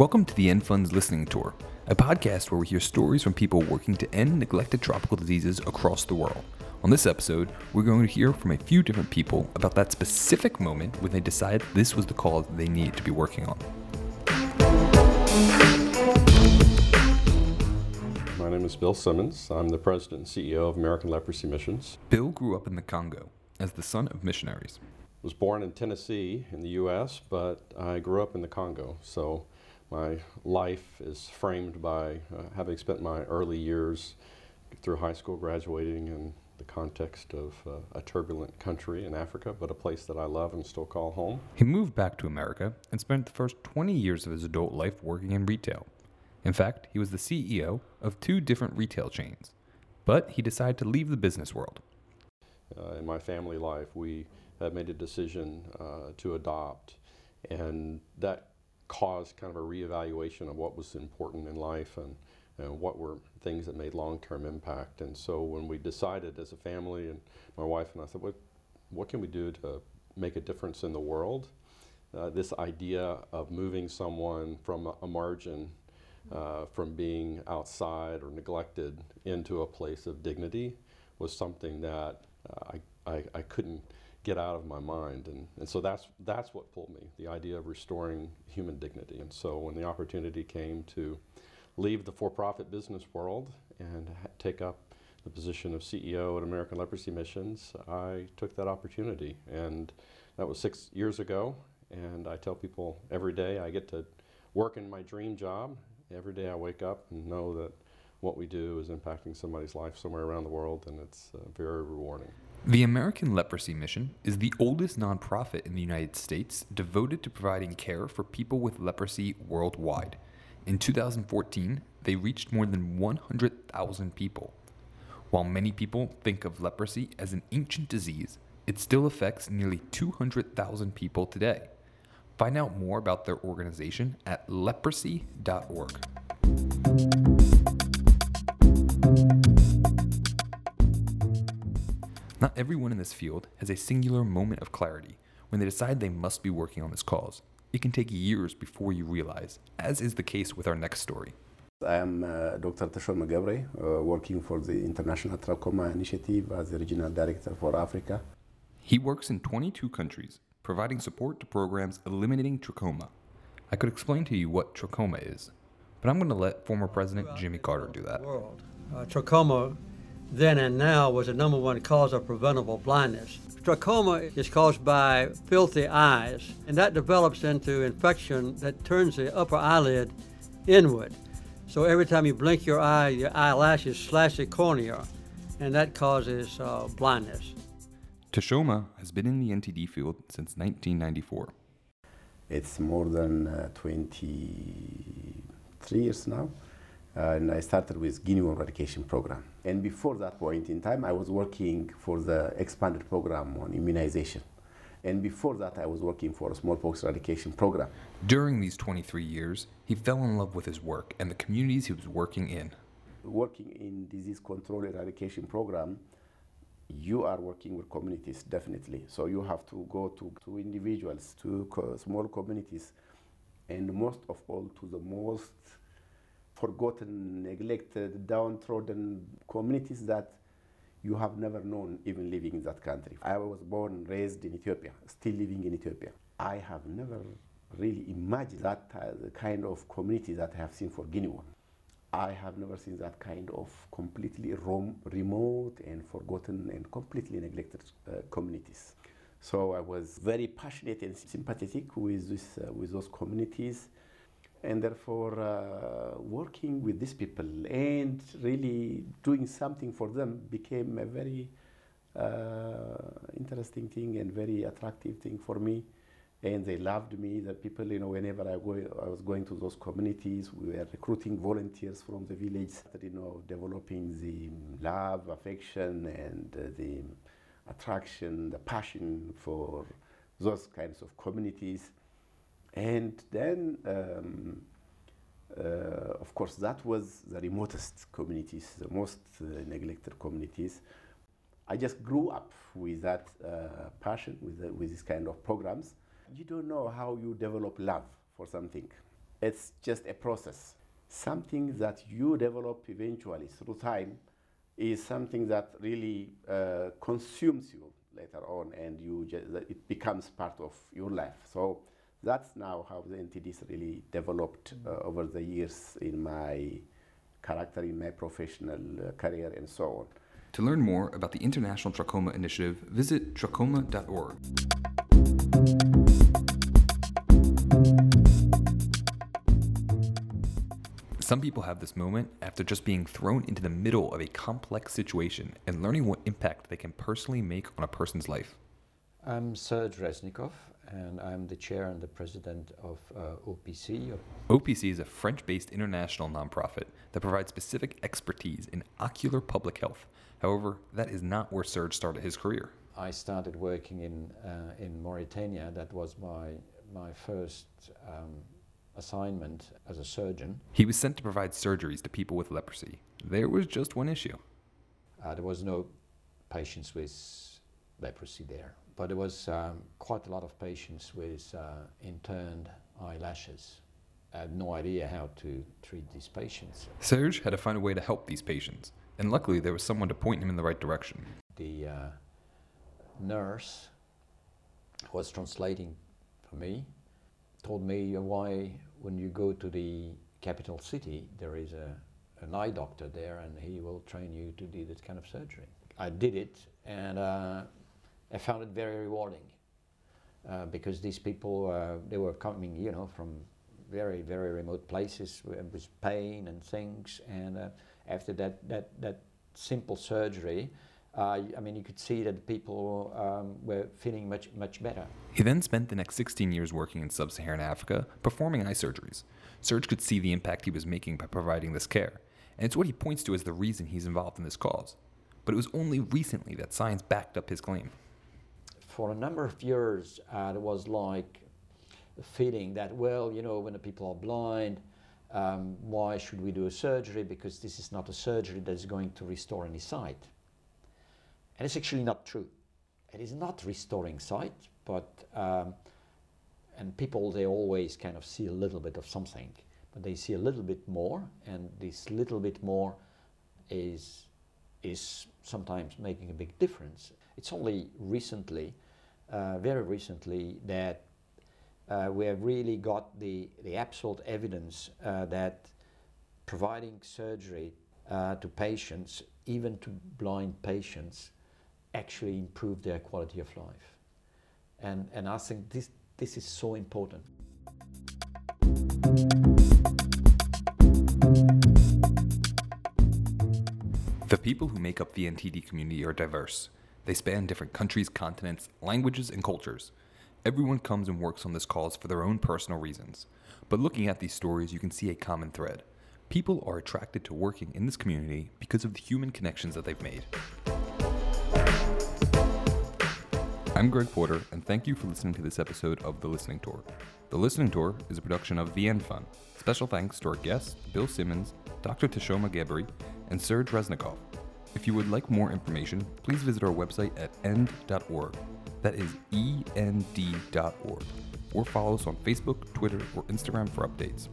Welcome to the END Fund's Listening Tour, a podcast where we hear stories from people working to end neglected tropical diseases across the world. On this episode, we're going to hear from a few different people about that specific moment when they decided this was the cause they needed to be working on. My name is Bill Simmons. I'm the president and CEO of American Leprosy Missions. Bill grew up in the Congo as the son of missionaries. was born in Tennessee in the U.S., but I grew up in the Congo. So my life is framed by uh, having spent my early years through high school, graduating in the context of uh, a turbulent country in Africa, but a place that I love and still call home. He moved back to America and spent the first 20 years of his adult life working in retail. In fact, he was the CEO of two different retail chains. But he decided to leave the business world. Uh, in my family life, we had made a decision uh, to adopt, and that caused kind of a reevaluation of what was important in life and, and what were things that made long-term impact. And so when we decided as a family, and my wife and I said, what, what can we do to make a difference in the world? Uh, this idea of moving someone from a, a margin, uh, from being outside or neglected into a place of dignity was something that uh, I, I, I couldn't get out of my mind. And, and so that's, that's what pulled me, the idea of restoring human dignity. And so when the opportunity came to leave the for profit business world and take up the position of CEO at American Leprosy Missions, I took that opportunity. And that was six years ago. And I tell people every day I get to work in my dream job. Every day I wake up and know that what we do is impacting somebody's life somewhere around the world, and it's uh, very rewarding. The American Leprosy Mission is the oldest nonprofit in the United States devoted to providing care for people with leprosy worldwide. In 2014, they reached more than 100,000 people. While many people think of leprosy as an ancient disease, it still affects nearly 200,000 people today. Find out more about their organization at leprosy.org. Not everyone in this field has a singular moment of clarity when they decide they must be working on this cause. It can take years before you realize, as is the case with our next story. I am uh, Dr. Teshome Gebre, uh, working for the International Trachoma Initiative as the Regional Director for Africa. He works in 22 countries, providing support to programs eliminating trachoma. I could explain to you what trachoma is, but I'm going to let former President Jimmy Carter do that. World. Uh, trachoma then and now was the number one cause of preventable blindness. Trachoma is caused by filthy eyes, and that develops into infection that turns the upper eyelid inward. So every time you blink your eye, your eyelashes slash the cornea, and that causes uh, blindness. Teshome has been in the NTD field since 1994. It's more than uh, 23 years now. Uh, and I started with Guinea worm eradication program. And before that point in time, I was working for the expanded program on immunization. And before that, I was working for a smallpox eradication program. During these 23 years, he fell in love with his work and the communities he was working in. Working in disease control eradication program, you are working with communities definitely. So you have to go to, to individuals, to co- small communities, and most of all to the most forgotten, neglected, downtrodden communities that you have never known even living in that country. I was born raised in Ethiopia, still living in Ethiopia. I have never really imagined that uh, kind of community that I have seen for Guinea. I have never seen that kind of completely rom- remote and forgotten and completely neglected uh, communities. So I was very passionate and sympathetic with, this, uh, with those communities and therefore uh, working with these people and really doing something for them became a very uh, interesting thing and very attractive thing for me. And they loved me. The people you know whenever I, go, I was going to those communities we were recruiting volunteers from the village you know developing the love affection and uh, the attraction the passion for those kinds of communities and then, um, uh, of course, that was the remotest communities, the most uh, neglected communities. I just grew up with that uh, passion, with, the, with this kind of programs. You don't know how you develop love for something. it's just a process. Something that you develop eventually through time is something that really uh, consumes you later on and you just, it becomes part of your life. So that's now how the NTDs really developed uh, over the years in my character, in my professional uh, career, and so on. To learn more about the International Trachoma Initiative, visit trachoma.org. Some people have this moment after just being thrown into the middle of a complex situation and learning what impact they can personally make on a person's life. I'm Serge Resnikoff, and I'm the chair and the president of uh, OPC. OPC is a French based international nonprofit that provides specific expertise in ocular public health. However, that is not where Serge started his career. I started working in, uh, in Mauritania. That was my, my first um, assignment as a surgeon. He was sent to provide surgeries to people with leprosy. There was just one issue. Uh, there was no patients with leprosy there, but there was um, quite a lot of patients with uh, inturned eyelashes. I had no idea how to treat these patients. Serge had to find a way to help these patients, and luckily there was someone to point him in the right direction. The uh, nurse who was translating for me told me why when you go to the capital city, there is a, an eye doctor there and he will train you to do this kind of surgery. I did it and uh, I found it very rewarding uh, because these people, uh, they were coming, you know, from very, very remote places with pain and things. And uh, after that, that, that simple surgery, uh, I mean, you could see that people um, were feeling much, much better. He then spent the next 16 years working in sub Saharan Africa, performing eye surgeries. Serge could see the impact he was making by providing this care, and it's what he points to as the reason he's involved in this cause. But it was only recently that science backed up his claim. For a number of years, there was like a feeling that, well, you know, when the people are blind, um, why should we do a surgery? Because this is not a surgery that is going to restore any sight. And it's actually not true. It is not restoring sight, but um, and people they always kind of see a little bit of something, but they see a little bit more, and this little bit more is is sometimes making a big difference. It's only recently, uh, very recently, that uh, we have really got the, the absolute evidence uh, that providing surgery uh, to patients, even to blind patients, actually improve their quality of life. And, and I think this, this is so important. The people who make up the NTD community are diverse. They span different countries, continents, languages, and cultures. Everyone comes and works on this cause for their own personal reasons. But looking at these stories, you can see a common thread. People are attracted to working in this community because of the human connections that they've made. I'm Greg Porter, and thank you for listening to this episode of The Listening Tour. The Listening Tour is a production of END Fund. Special thanks to our guests, Bill Simmons, Dr. Teshome Gebre, and Serge Resnikoff. If you would like more information, please visit our website at end.org. That is end.org. Or follow us on Facebook, Twitter, or Instagram for updates.